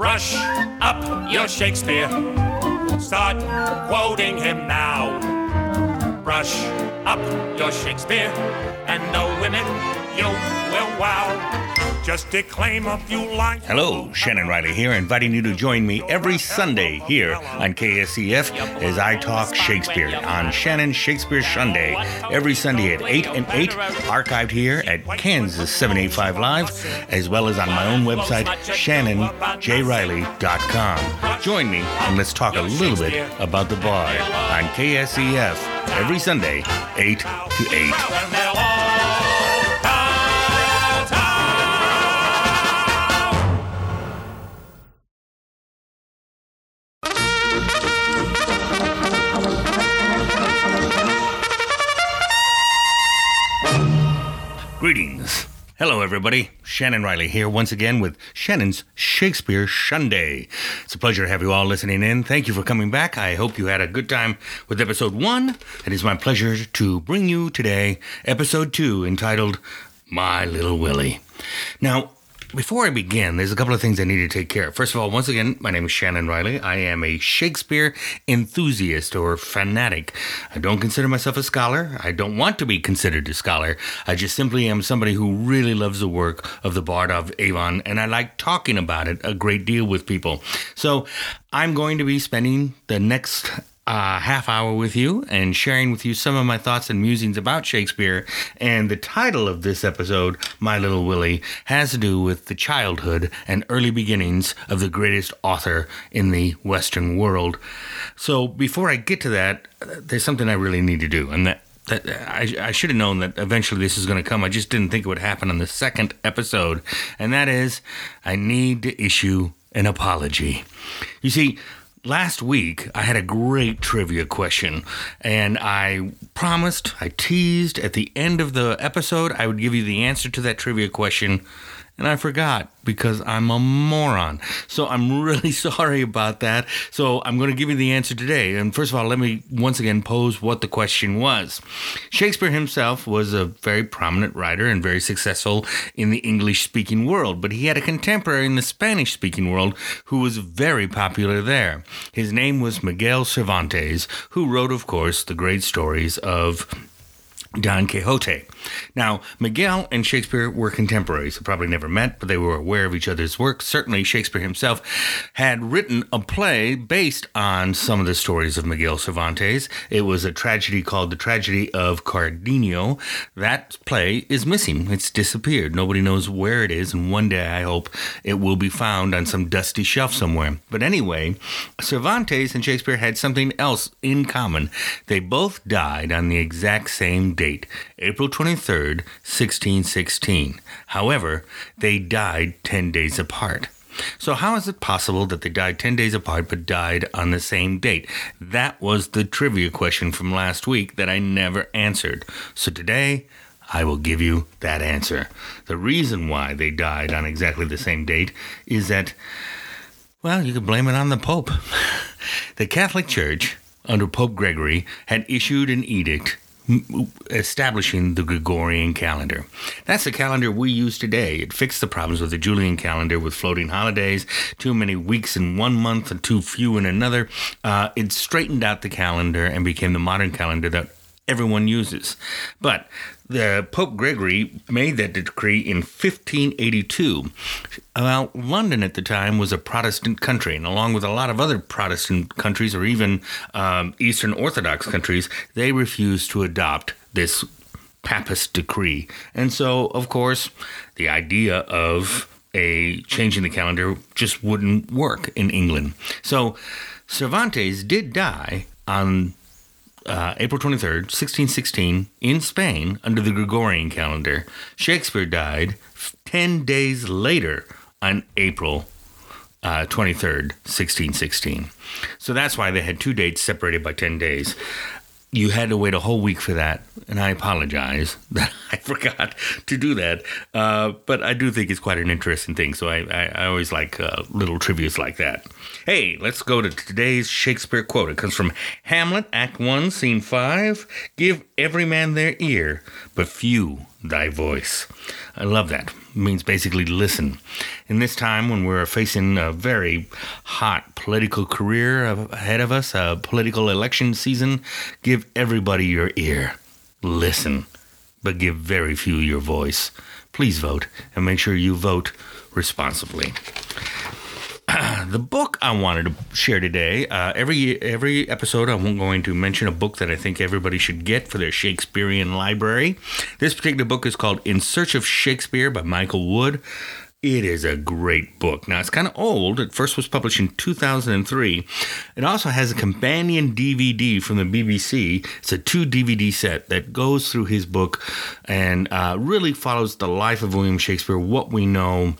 Brush up your Shakespeare. Start quoting him now. Brush up your Shakespeare, and the women you will wow. Just declaim a few lines. Hello, Shannon Riley here, inviting you to join me every Sunday here on KSCF as I talk Shakespeare on Shannon Shakespeare Sunday. Every Sunday at 8 and 8, archived here at Kansas 785 Live, as well as on my own website, shannonjriley.com. Join me and let's talk a little bit about the Bard on KSCF every Sunday, 8 to 8. Greetings. Hello, everybody. Shannon Riley here once again with Shannon's Shakespeare Sunday. It's a pleasure to have you all listening in. Thank you for coming back. I hope you had a good time with episode one. It is my pleasure to bring you today episode two entitled My Little Willie. Now, before I begin, there's a couple of things I need to take care of. First of all, once again, my name is Shannon Riley. I am a Shakespeare enthusiast or fanatic. I don't consider myself a scholar. I don't want to be considered a scholar. I just simply am somebody who really loves the work of the Bard of Avon, and I like talking about it a great deal with people. So I'm going to be spending the next uh, half hour with you and sharing with you some of my thoughts and musings about Shakespeare. And the title of this episode, My Little Willie, has to do with the childhood and early beginnings of the greatest author in the Western world. So before I get to that, there's something I really need to do, and that. That I, I should have known that eventually this is going to come. I just didn't think it would happen on the second episode. And that is, I need to issue an apology. You see, Last week, I had a great trivia question, and I promised, I teased at the end of the episode, I would give you the answer to that trivia question, and I forgot because I'm a moron. So I'm really sorry about that. So I'm going to give you the answer today. And first of all, let me once again pose what the question was. Shakespeare himself was a very prominent writer and very successful in the English speaking world, but he had a contemporary in the Spanish speaking world who was very popular there. His name was Miguel Cervantes, who wrote, of course, the great stories of Don Quixote. Now, Miguel and Shakespeare were contemporaries. They probably never met, but they were aware of each other's work. Certainly, Shakespeare himself had written a play based on some of the stories of Miguel Cervantes. It was a tragedy called The Tragedy of Cardenio. That play is missing. It's disappeared. Nobody knows where it is, and one day I hope it will be found on some dusty shelf somewhere. But anyway, Cervantes and Shakespeare had something else in common. They both died on the exact same date, April 23rd, 1616. However, they died 10 days apart. So, how is it possible that they died 10 days apart but died on the same date? That was the trivia question from last week that I never answered. So, today, I will give you that answer. The reason why they died on exactly the same date is that, well, you could blame it on the Pope. the Catholic Church, under Pope Gregory, had issued an edict establishing the Gregorian calendar. That's the calendar we use today. It fixed the problems with the Julian calendar with floating holidays, too many weeks in one month and too few in another. Uh, it straightened out the calendar and became the modern calendar that everyone uses. But the Pope Gregory made that decree in 1582. Well, London at the time was a Protestant country, and along with a lot of other Protestant countries or even um, Eastern Orthodox countries, they refused to adopt this papist decree. And so, of course, the idea of a changing the calendar just wouldn't work in England. So Cervantes did die on uh, April 23rd, 1616, in Spain under the Gregorian calendar. Shakespeare died 10 days later on April uh, 23rd, 1616. So that's why they had two dates separated by 10 days. You had to wait a whole week for that, and I apologize that I forgot to do that. Uh, but I do think it's quite an interesting thing, so I, I, I always like uh, little trivias like that. Hey, let's go to today's Shakespeare quote. It comes from Hamlet, Act 1, Scene 5. Give every man their ear, but few thy voice. I love that. It means basically listen. In this time when we're facing a very hot political career ahead of us, a political election season, give everybody your ear. Listen, but give very few your voice. Please vote and make sure you vote responsibly. The book I wanted to share today. Uh, every every episode, I'm going to mention a book that I think everybody should get for their Shakespearean library. This particular book is called "In Search of Shakespeare" by Michael Wood. It is a great book. Now, it's kind of old. It first was published in 2003. It also has a companion DVD from the BBC. It's a two DVD set that goes through his book and uh, really follows the life of William Shakespeare, what we know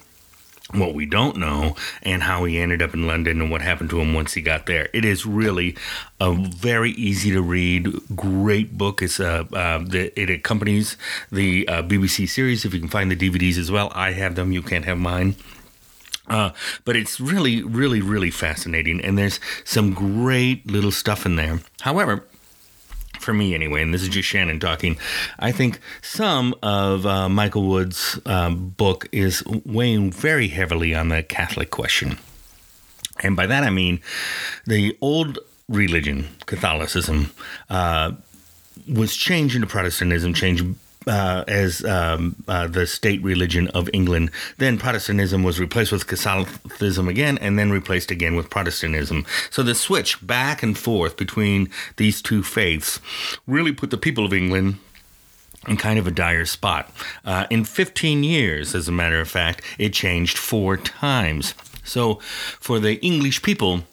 what we don't know and how he ended up in London and what happened to him once he got there. It is really a very easy to read, great book. It's uh, uh the, it accompanies the uh, BBC series. If you can find the DVDs as well, I have them. You can't have mine. Uh, but it's really, really, really fascinating, and there's some great little stuff in there. However, for me anyway, and this is just Shannon talking, I think some of uh, Michael Wood's um, book is weighing very heavily on the Catholic question. And by that I mean the old religion, Catholicism, uh, was changed into Protestantism, changed uh, as um, uh, the state religion of England. Then Protestantism was replaced with Catholicism again, and then replaced again with Protestantism. So the switch back and forth between these two faiths really put the people of England in kind of a dire spot. Uh, in 15 years, as a matter of fact, it changed four times. So for the English people,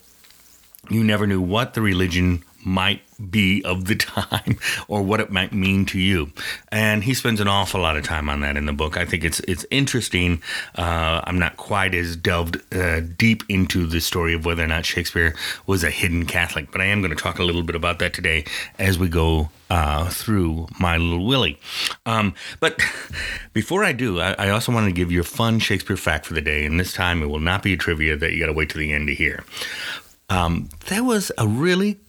you never knew what the religion might be of the time or what it might mean to you. And he spends an awful lot of time on that in the book. I think it's it's interesting. Uh, I'm not quite as delved uh, deep into the story of whether or not Shakespeare was a hidden Catholic, but I am going to talk a little bit about that today as we go uh, through My Little Willie. Um, but before I do, I, I also want to give you a fun Shakespeare fact for the day, and this time it will not be a trivia that you got to wait to the end to hear. Um, there was a really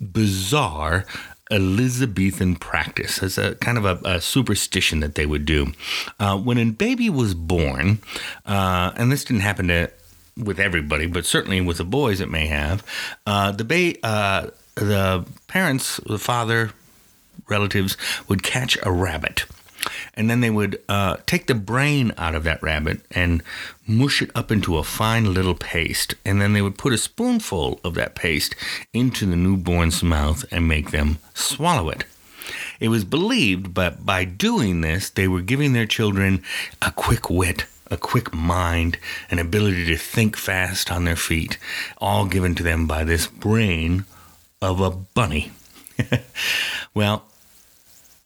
bizarre Elizabethan practice as a kind of a, a superstition that they would do. Uh, when a baby was born, uh, and this didn't happen to with everybody, but certainly with the boys it may have, uh, the ba- uh, the parents, the father, relatives would catch a rabbit and then they would uh, take the brain out of that rabbit and mush it up into a fine little paste, and then they would put a spoonful of that paste into the newborn's mouth and make them swallow it. It was believed, but by doing this, they were giving their children a quick wit, a quick mind, an ability to think fast on their feet, all given to them by this brain of a bunny. well,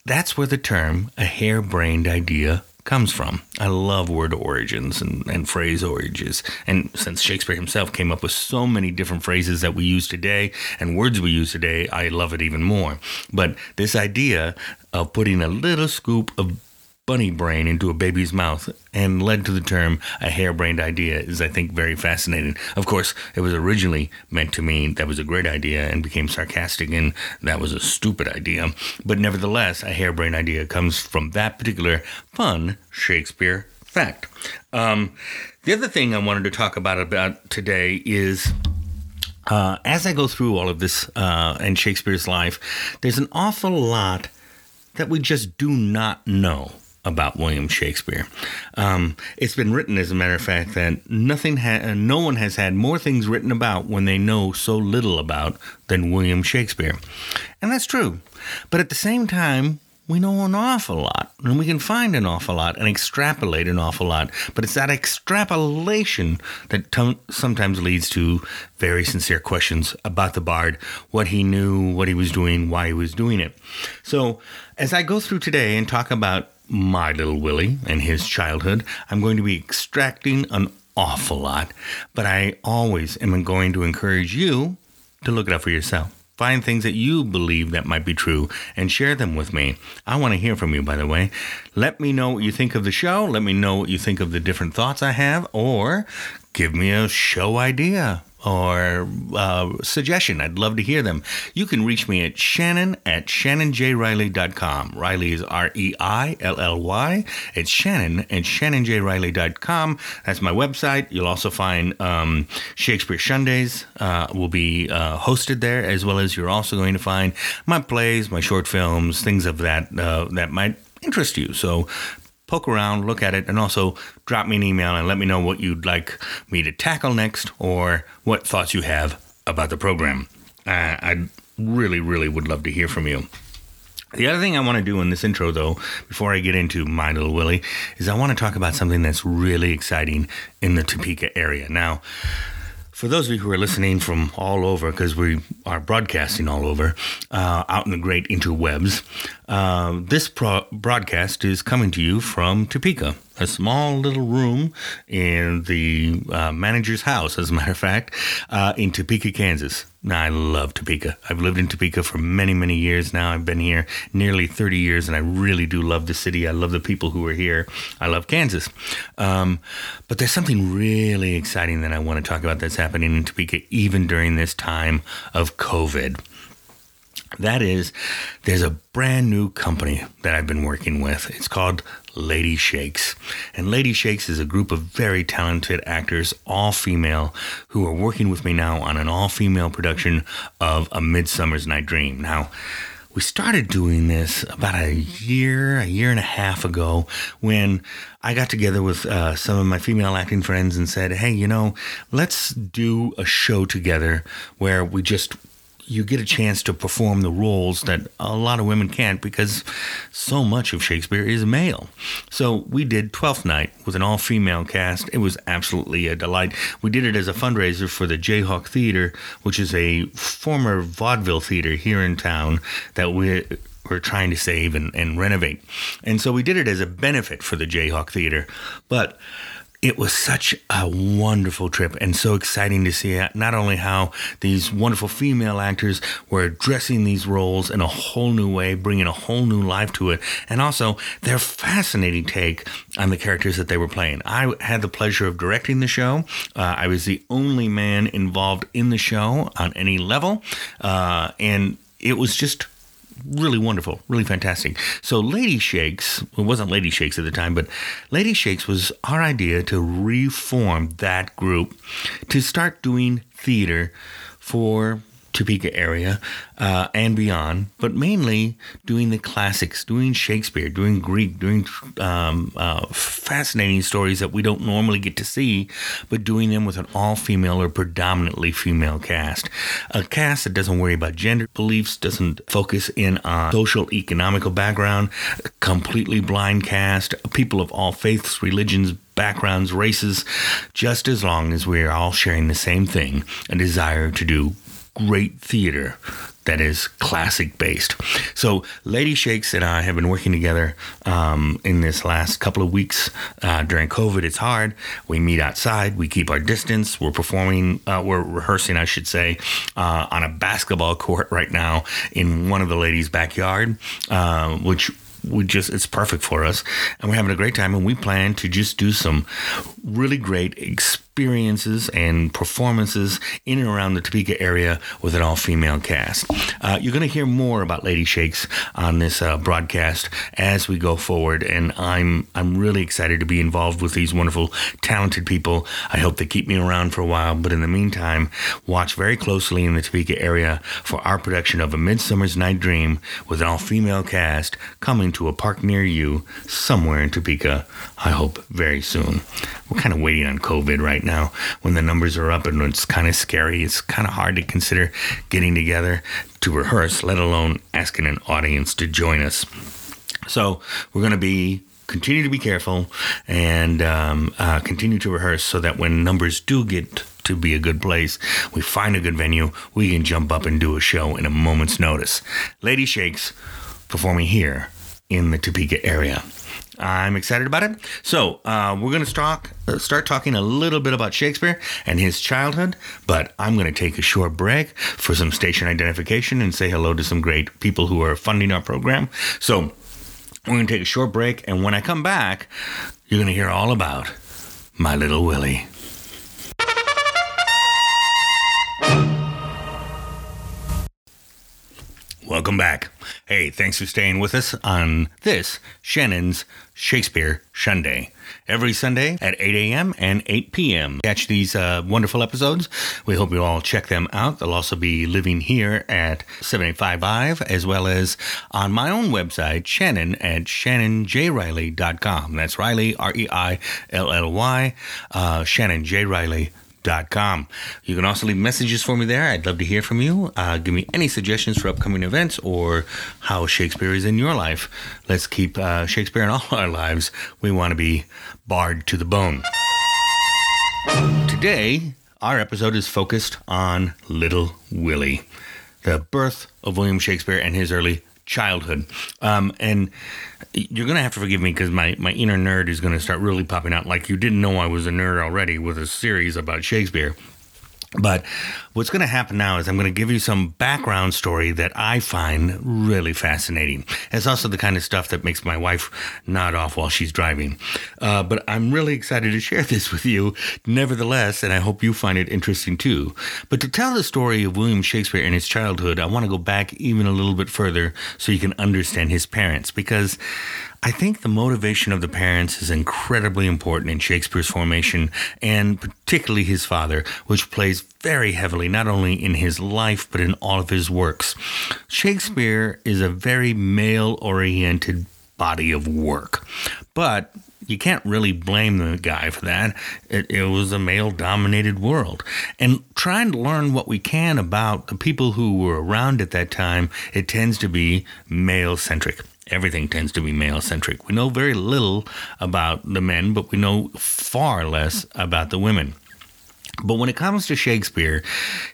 that's where the term a harebrained idea comes from. I love word origins and, and phrase origins. And since Shakespeare himself came up with so many different phrases that we use today and words we use today, I love it even more. But this idea of putting a little scoop of bunny brain into a baby's mouth and led to the term a harebrained idea is, I think, very fascinating. Of course, it was originally meant to mean that was a great idea and became sarcastic and that was a stupid idea. But nevertheless, a harebrained idea comes from that particular fun Shakespeare fact. Um, the other thing I wanted to talk about about today is. Uh, as I go through all of this uh, and Shakespeare's life, there's an awful lot that we just do not know about William Shakespeare. Um, it's been written, as a matter of fact, that nothing, ha- no one has had more things written about when they know so little about than William Shakespeare, and that's true. But at the same time, we know an awful lot, and we can find an awful lot and extrapolate an awful lot. But it's that extrapolation that t- sometimes leads to very sincere questions about the bard, what he knew, what he was doing, why he was doing it. So, as I go through today and talk about my little Willie and his childhood, I'm going to be extracting an awful lot, but I always am going to encourage you to look it up for yourself. Find things that you believe that might be true and share them with me. I want to hear from you, by the way. Let me know what you think of the show. Let me know what you think of the different thoughts I have, or give me a show idea or uh, suggestion. I'd love to hear them. You can reach me at shannon at shannonjriley.com. Riley is R E I L L Y. It's shannon at shannonjriley.com. That's my website. You'll also find um, Shakespeare Sundays uh, will be uh, hosted there, as well as you're also going to find my plays, my short films, things of that uh, that might interest you. So poke around, look at it, and also drop me an email and let me know what you'd like me to tackle next or what thoughts you have about the program. Uh, I really, really would love to hear from you. The other thing I want to do in this intro, though, before I get into My Little Willie, is I want to talk about something that's really exciting in the Topeka area. Now, for those of you who are listening from all over, because we are broadcasting all over, uh, out in the great interwebs, uh, this pro- broadcast is coming to you from Topeka, a small little room in the uh, manager's house, as a matter of fact, uh, in Topeka, Kansas. I love Topeka. I've lived in Topeka for many, many years now. I've been here nearly 30 years, and I really do love the city. I love the people who are here. I love Kansas. Um, but there's something really exciting that I want to talk about that's happening in Topeka, even during this time of COVID. That is, there's a brand new company that I've been working with. It's called Lady Shakes. And Lady Shakes is a group of very talented actors, all female, who are working with me now on an all female production of A Midsummer's Night Dream. Now, we started doing this about a year, a year and a half ago when I got together with uh, some of my female acting friends and said, hey, you know, let's do a show together where we just you get a chance to perform the roles that a lot of women can't because so much of Shakespeare is male. So we did Twelfth Night with an all female cast. It was absolutely a delight. We did it as a fundraiser for the Jayhawk Theater, which is a former vaudeville theater here in town that we we're trying to save and, and renovate. And so we did it as a benefit for the Jayhawk Theater. But it was such a wonderful trip and so exciting to see not only how these wonderful female actors were addressing these roles in a whole new way, bringing a whole new life to it, and also their fascinating take on the characters that they were playing. I had the pleasure of directing the show. Uh, I was the only man involved in the show on any level, uh, and it was just really wonderful, really fantastic. So Lady Shakes, it wasn't Lady Shakes at the time, but Lady Shakes was our idea to reform that group to start doing theater for Topeka area uh, and beyond, but mainly doing the classics, doing Shakespeare, doing Greek, doing um, uh, fascinating stories that we don't normally get to see, but doing them with an all female or predominantly female cast. A cast that doesn't worry about gender beliefs, doesn't focus in on social, economical background, completely blind cast, people of all faiths, religions, backgrounds, races, just as long as we are all sharing the same thing a desire to do great theater that is classic based. So, Lady Shakes and I have been working together um, in this last couple of weeks uh, during COVID. It's hard. We meet outside, we keep our distance. We're performing, uh, we're rehearsing, I should say, uh, on a basketball court right now in one of the ladies' backyard, uh, which we just it's perfect for us and we're having a great time and we plan to just do some really great experiences and performances in and around the Topeka area with an all-female cast. Uh, you're going to hear more about Lady Shakes on this uh, broadcast as we go forward, and I'm I'm really excited to be involved with these wonderful, talented people. I hope they keep me around for a while, but in the meantime, watch very closely in the Topeka area for our production of A Midsummer's Night Dream with an all-female cast coming to a park near you somewhere in Topeka. I hope very soon we're kind of waiting on COVID right now when the numbers are up and it's kind of scary. It's kind of hard to consider getting together to rehearse, let alone asking an audience to join us. So we're going to be continue to be careful and um, uh, continue to rehearse so that when numbers do get to be a good place, we find a good venue, we can jump up and do a show in a moment's notice. Lady Shakes performing here in the Topeka area. I'm excited about it. So uh, we're going to start uh, start talking a little bit about Shakespeare and his childhood, but I'm going to take a short break for some station identification and say hello to some great people who are funding our program. So we're going to take a short break, and when I come back, you're going to hear all about my little Willie. Welcome back. Hey, thanks for staying with us on this Shannon's Shakespeare Sunday. Every Sunday at 8 a.m. and 8 p.m. Catch these uh, wonderful episodes. We hope you all check them out. They'll also be living here at 785 as well as on my own website, Shannon at shannonjriley.com. That's Riley, R E I L L Y, uh, Shannon J. Riley com. You can also leave messages for me there. I'd love to hear from you. Uh, give me any suggestions for upcoming events or how Shakespeare is in your life. Let's keep uh, Shakespeare in all our lives. We want to be barred to the bone. Today, our episode is focused on Little Willie, the birth of William Shakespeare and his early childhood. Um, and you're going to have to forgive me because my, my inner nerd is going to start really popping out like you didn't know I was a nerd already with a series about Shakespeare. But what's going to happen now is I'm going to give you some background story that I find really fascinating. It's also the kind of stuff that makes my wife nod off while she's driving. Uh, but I'm really excited to share this with you, nevertheless, and I hope you find it interesting too. But to tell the story of William Shakespeare and his childhood, I want to go back even a little bit further so you can understand his parents, because I think the motivation of the parents is incredibly important in Shakespeare's formation, and particularly his father, which plays very heavily not only in his life but in all of his works. Shakespeare is a very male oriented body of work, but you can't really blame the guy for that. It, it was a male dominated world. And trying to learn what we can about the people who were around at that time, it tends to be male centric everything tends to be male centric. We know very little about the men, but we know far less about the women. But when it comes to Shakespeare,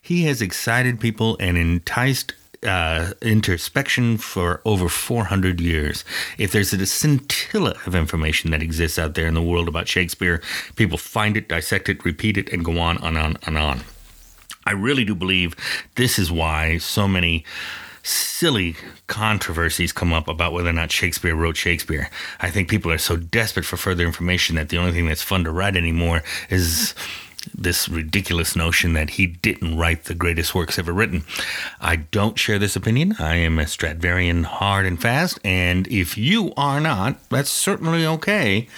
he has excited people and enticed uh, introspection for over 400 years. If there's a scintilla of information that exists out there in the world about Shakespeare, people find it, dissect it, repeat it, and go on and on and on. I really do believe this is why so many silly controversies come up about whether or not Shakespeare wrote Shakespeare. I think people are so desperate for further information that the only thing that's fun to write anymore is this ridiculous notion that he didn't write the greatest works ever written. I don't share this opinion. I am a Stratfordian hard and fast, and if you are not, that's certainly okay.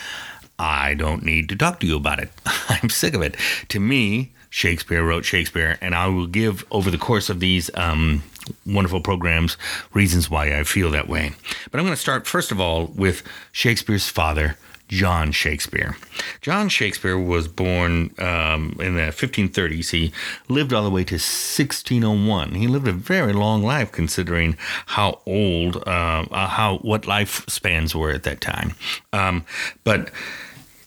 I don't need to talk to you about it. I'm sick of it. To me, Shakespeare wrote Shakespeare, and I will give over the course of these um, wonderful programs reasons why I feel that way. But I'm going to start, first of all, with Shakespeare's father, John Shakespeare. John Shakespeare was born um, in the 1530s. He lived all the way to 1601. He lived a very long life, considering how old, uh, uh how what life spans were at that time. Um, but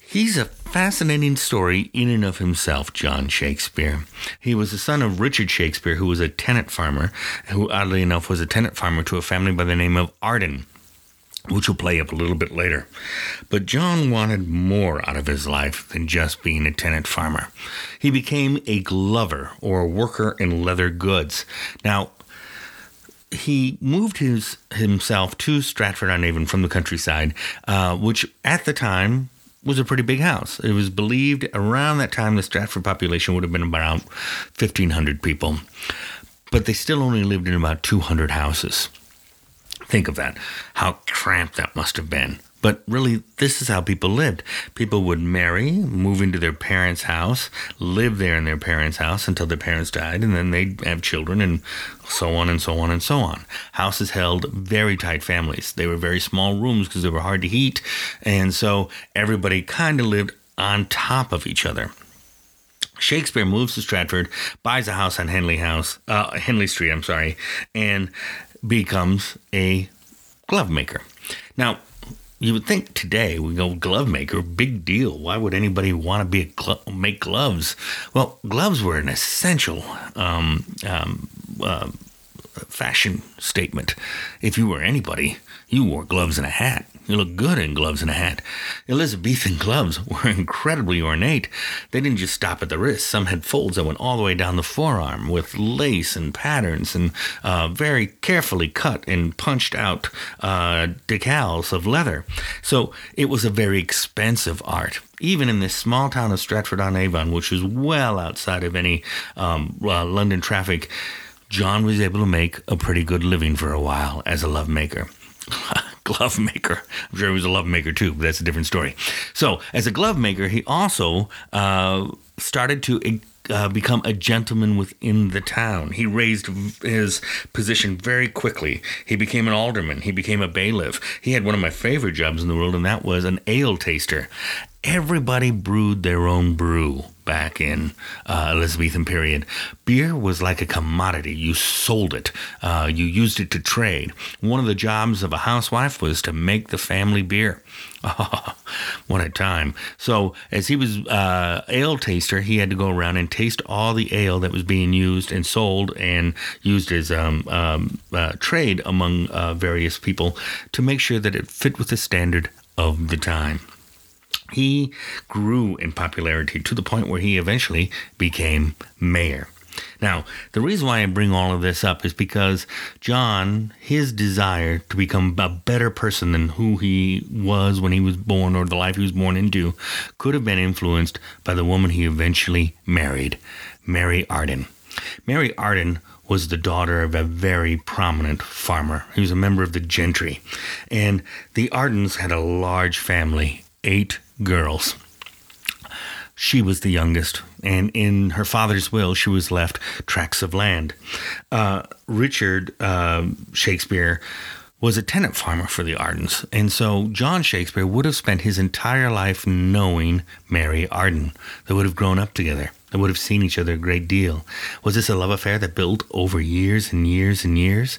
He's a fascinating story in and of himself, John Shakespeare. He was the son of Richard Shakespeare, who was a tenant farmer, who oddly enough was a tenant farmer to a family by the name of Arden which will play up a little bit later. But John wanted more out of his life than just being a tenant farmer. He became a glover or a worker in leather goods. Now, he moved his himself to Stratford on Avon from the countryside, uh, which at the time was a pretty big house. It was believed around that time the Stratford population would have been around 1,500 people, but they still only lived in about 200 houses. Think of that, how cramped that must have been. But really, this is how people lived. People would marry, move into their parents' house, live there in their parents' house until their parents died, and then they'd have children, and so on and so on and so on. Houses held very tight families. They were very small rooms because they were hard to heat, and so everybody kind of lived on top of each other. Shakespeare moves to Stratford, buys a house on Henley House, uh, Henley Street, I'm sorry, and becomes a glove maker. Now, you would think today we go glove maker, big deal. Why would anybody want to be a glo- make gloves? Well, gloves were an essential um, um, uh, fashion statement. If you were anybody, you wore gloves and a hat. You look good in gloves and a hat. Elizabethan gloves were incredibly ornate. They didn't just stop at the wrist. Some had folds that went all the way down the forearm with lace and patterns and uh, very carefully cut and punched out uh, decals of leather. So it was a very expensive art. Even in this small town of Stratford on Avon, which was well outside of any um, uh, London traffic, John was able to make a pretty good living for a while as a love maker. glove maker. I'm sure he was a love maker too, but that's a different story. So, as a glove maker, he also uh, started to uh, become a gentleman within the town. He raised his position very quickly. He became an alderman. He became a bailiff. He had one of my favorite jobs in the world, and that was an ale taster everybody brewed their own brew back in uh, Elizabethan period. Beer was like a commodity. You sold it. Uh, you used it to trade. One of the jobs of a housewife was to make the family beer. Oh, what a time. So, as he was uh, ale taster, he had to go around and taste all the ale that was being used and sold and used as um, um, uh, trade among uh, various people to make sure that it fit with the standard of the time he grew in popularity to the point where he eventually became mayor. Now, the reason why I bring all of this up is because John, his desire to become a better person than who he was when he was born or the life he was born into, could have been influenced by the woman he eventually married, Mary Arden. Mary Arden was the daughter of a very prominent farmer. He was a member of the gentry. And the Ardens had a large family, eight girls. She was the youngest, and in her father's will, she was left tracts of land. Uh, Richard uh, Shakespeare was a tenant farmer for the Ardens, and so John Shakespeare would have spent his entire life knowing Mary Arden. They would have grown up together. They would have seen each other a great deal. Was this a love affair that built over years and years and years?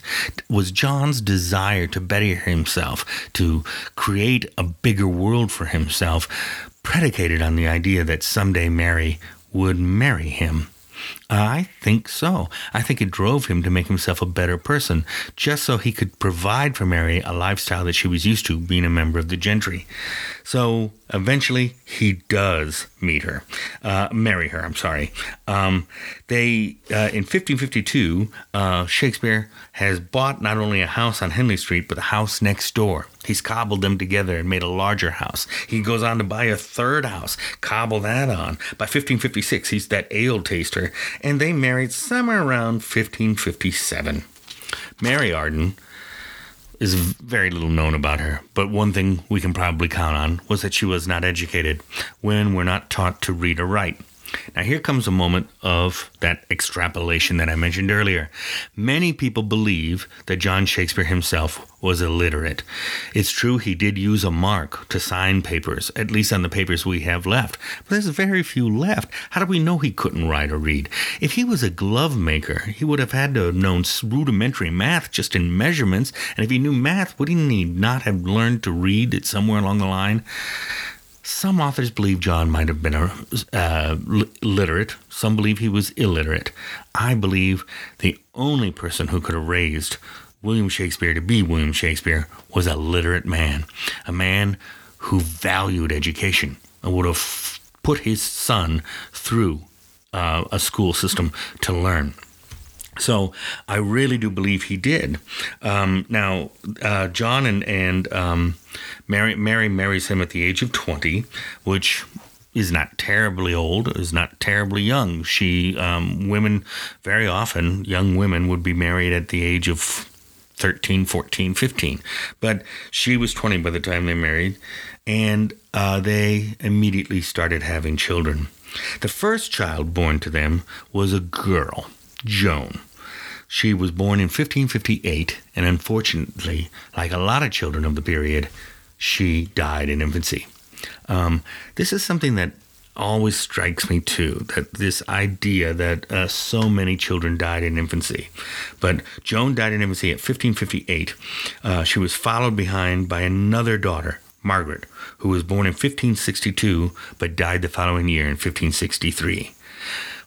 Was John's desire to better himself, to create a bigger world for himself, predicated on the idea that someday Mary would marry him? I think so. I think it drove him to make himself a better person, just so he could provide for Mary a lifestyle that she was used to, being a member of the gentry. So eventually, he does meet her, uh, marry her. I'm sorry. Um, they uh, in 1552, uh, Shakespeare has bought not only a house on Henley Street, but a house next door. He's cobbled them together and made a larger house. He goes on to buy a third house, cobble that on. By 1556, he's that ale taster, and they married somewhere around 1557. Mary Arden is very little known about her, but one thing we can probably count on was that she was not educated when we're not taught to read or write. Now, here comes a moment of that extrapolation that I mentioned earlier. Many people believe that John Shakespeare himself was illiterate. It's true he did use a mark to sign papers, at least on the papers we have left, but there's very few left. How do we know he couldn't write or read? If he was a glove maker, he would have had to have known rudimentary math just in measurements, and if he knew math, wouldn't he not have learned to read it somewhere along the line? Some authors believe John might have been a, uh, literate. Some believe he was illiterate. I believe the only person who could have raised William Shakespeare to be William Shakespeare was a literate man, a man who valued education and would have put his son through uh, a school system to learn. So I really do believe he did. Um, now, uh, John and and um, Mary Mary marries him at the age of twenty, which is not terribly old, is not terribly young. She um, women very often young women would be married at the age of 13, 14, 15. But she was 20 by the time they married, and uh, they immediately started having children. The first child born to them was a girl. Joan. She was born in 1558, and unfortunately, like a lot of children of the period, she died in infancy. Um, this is something that always strikes me too that this idea that uh, so many children died in infancy. But Joan died in infancy at 1558. Uh, she was followed behind by another daughter, Margaret, who was born in 1562 but died the following year in 1563.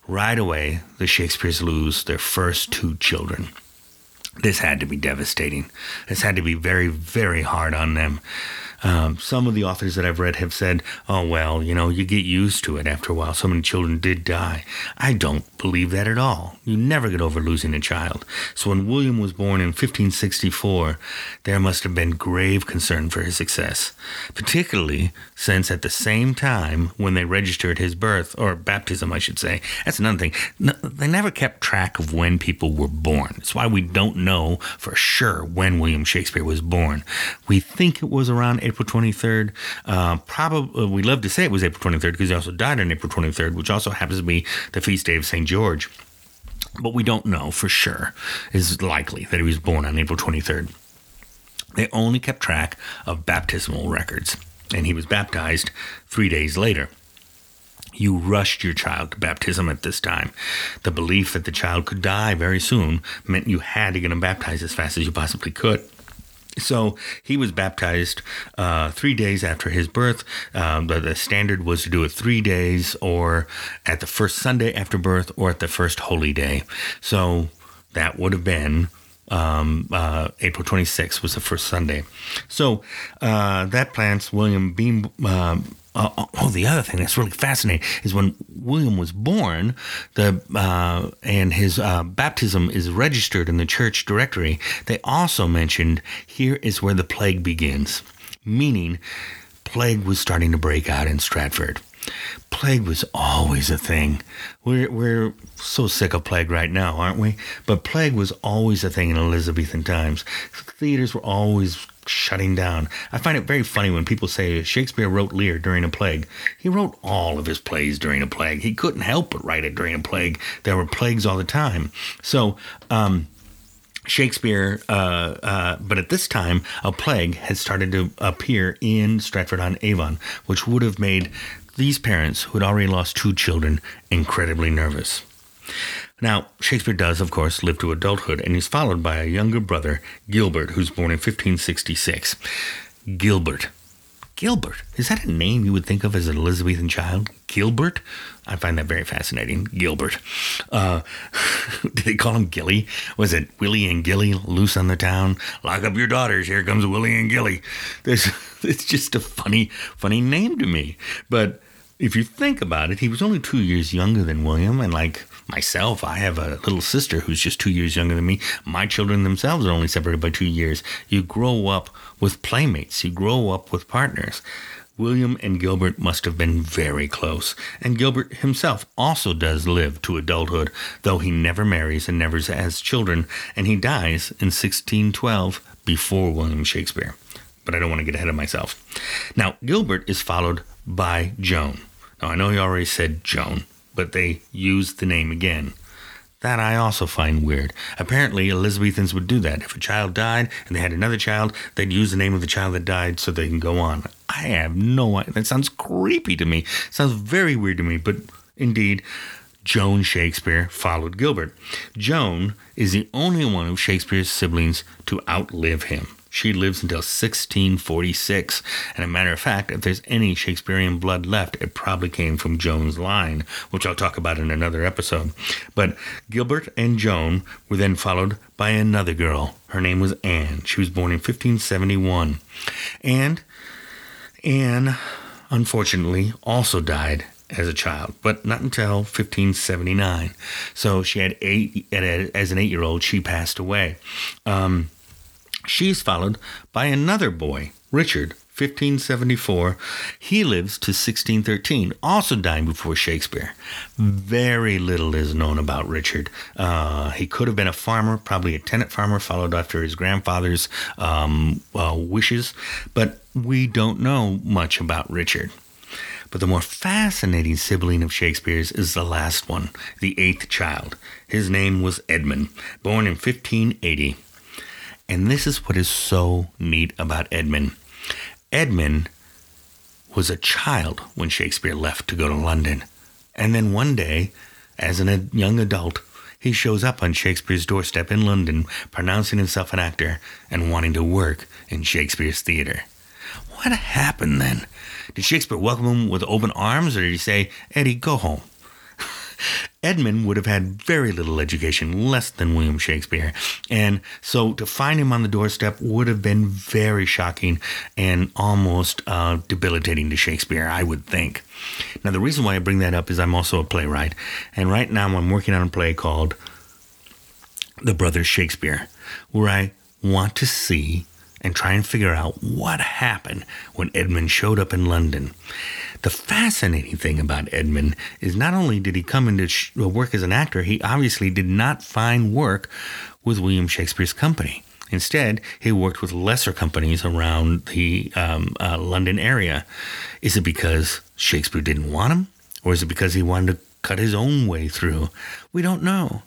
Right away, the Shakespeares lose their first two children. This had to be devastating. This had to be very, very hard on them. Um, some of the authors that I've read have said, oh, well, you know, you get used to it after a while. So many children did die. I don't believe that at all. You never get over losing a child. So when William was born in 1564, there must have been grave concern for his success, particularly since at the same time when they registered his birth, or baptism, I should say, that's another thing. No, they never kept track of when people were born. That's why we don't know for sure when William Shakespeare was born. We think it was around April 23rd. Uh, probably, we love to say it was April 23rd because he also died on April 23rd, which also happens to be the feast day of St. George. But we don't know for sure. It's likely that he was born on April 23rd. They only kept track of baptismal records, and he was baptized three days later. You rushed your child to baptism at this time. The belief that the child could die very soon meant you had to get him baptized as fast as you possibly could. So he was baptized uh, three days after his birth. Um, but the standard was to do it three days or at the first Sunday after birth or at the first holy day. So that would have been um, uh, April 26th was the first Sunday. So uh, that plants William Beam. Um, uh, oh, the other thing that's really fascinating is when William was born, the uh, and his uh, baptism is registered in the church directory. They also mentioned here is where the plague begins, meaning plague was starting to break out in Stratford. Plague was always a thing. We're, we're so sick of plague right now, aren't we? But plague was always a thing in Elizabethan times. Theaters were always shutting down. I find it very funny when people say Shakespeare wrote Lear during a plague. He wrote all of his plays during a plague. He couldn't help but write it during a plague. There were plagues all the time. So, um, Shakespeare, uh, uh, but at this time, a plague had started to appear in Stratford on Avon, which would have made these parents, who had already lost two children, incredibly nervous. Now, Shakespeare does, of course, live to adulthood, and he's followed by a younger brother, Gilbert, who's born in 1566. Gilbert. Gilbert. Is that a name you would think of as an Elizabethan child? Gilbert? I find that very fascinating. Gilbert. Uh, did they call him Gilly? Was it Willie and Gilly loose on the town? Lock up your daughters. Here comes Willie and Gilly. There's, it's just a funny, funny name to me. But if you think about it, he was only two years younger than William, and like myself, I have a little sister who's just two years younger than me. My children themselves are only separated by two years. You grow up with playmates, you grow up with partners. William and Gilbert must have been very close, and Gilbert himself also does live to adulthood, though he never marries and never has children, and he dies in 1612 before William Shakespeare. But I don't want to get ahead of myself. Now, Gilbert is followed by Joan. Now, I know he already said Joan, but they used the name again. That I also find weird. Apparently, Elizabethans would do that. If a child died and they had another child, they'd use the name of the child that died so they can go on. I have no idea. That sounds creepy to me. sounds very weird to me, but indeed, Joan Shakespeare followed Gilbert. Joan is the only one of Shakespeare's siblings to outlive him. She lives until 1646. And a matter of fact, if there's any Shakespearean blood left, it probably came from Joan's line, which I'll talk about in another episode. But Gilbert and Joan were then followed by another girl. Her name was Anne. She was born in 1571. And Anne, unfortunately, also died as a child, but not until 1579. So she had eight, as an eight year old, she passed away. Um, She's followed by another boy, Richard, 1574. He lives to 1613, also dying before Shakespeare. Very little is known about Richard. Uh, he could have been a farmer, probably a tenant farmer, followed after his grandfather's um, uh, wishes, but we don't know much about Richard. But the more fascinating sibling of Shakespeare's is the last one, the eighth child. His name was Edmund, born in 1580. And this is what is so neat about Edmund. Edmund was a child when Shakespeare left to go to London. And then one day, as a young adult, he shows up on Shakespeare's doorstep in London, pronouncing himself an actor and wanting to work in Shakespeare's theater. What happened then? Did Shakespeare welcome him with open arms, or did he say, Eddie, go home? Edmund would have had very little education, less than William Shakespeare. And so to find him on the doorstep would have been very shocking and almost uh, debilitating to Shakespeare, I would think. Now, the reason why I bring that up is I'm also a playwright. And right now I'm working on a play called The Brothers Shakespeare, where I want to see and try and figure out what happened when Edmund showed up in London. The fascinating thing about Edmund is not only did he come into sh- uh, work as an actor, he obviously did not find work with William Shakespeare's company. Instead, he worked with lesser companies around the um, uh, London area. Is it because Shakespeare didn't want him? Or is it because he wanted to cut his own way through? We don't know.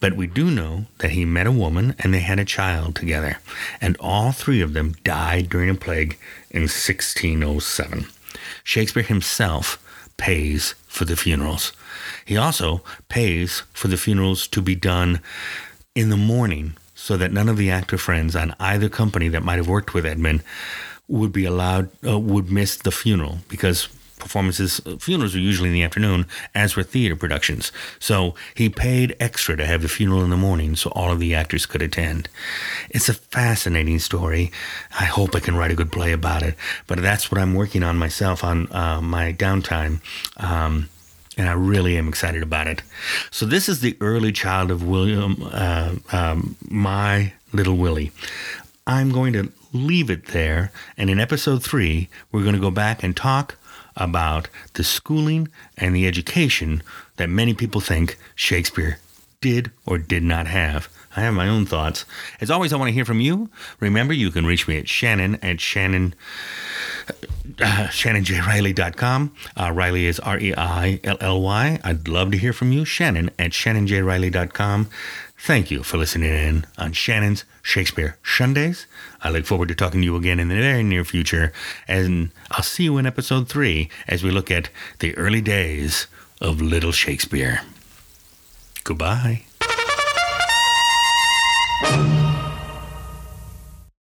But we do know that he met a woman and they had a child together. And all three of them died during a plague in 1607. Shakespeare himself pays for the funerals. He also pays for the funerals to be done in the morning so that none of the actor friends on either company that might have worked with Edmund would be allowed, uh, would miss the funeral because performances, uh, funerals are usually in the afternoon, as were theater productions. So he paid extra to have the funeral in the morning so all of the actors could attend. It's a fascinating story. I hope I can write a good play about it, but that's what I'm working on myself on uh, my downtime. Um, and I really am excited about it. So this is the early child of William, uh, um, my little Willie. I'm going to leave it there, and in episode three, we're going to go back and talk about the schooling and the education that many people think Shakespeare did or did not have. I have my own thoughts. As always, I want to hear from you. Remember, you can reach me at Shannon at Shannon. Uh, ShannonJReilly.com. Uh, Reilly is R E I L L Y. I'd love to hear from you. Shannon at ShannonJReilly.com. Thank you for listening in on Shannon's Shakespeare Sundays. I look forward to talking to you again in the very near future, and I'll see you in episode three as we look at the early days of Little Shakespeare. Goodbye.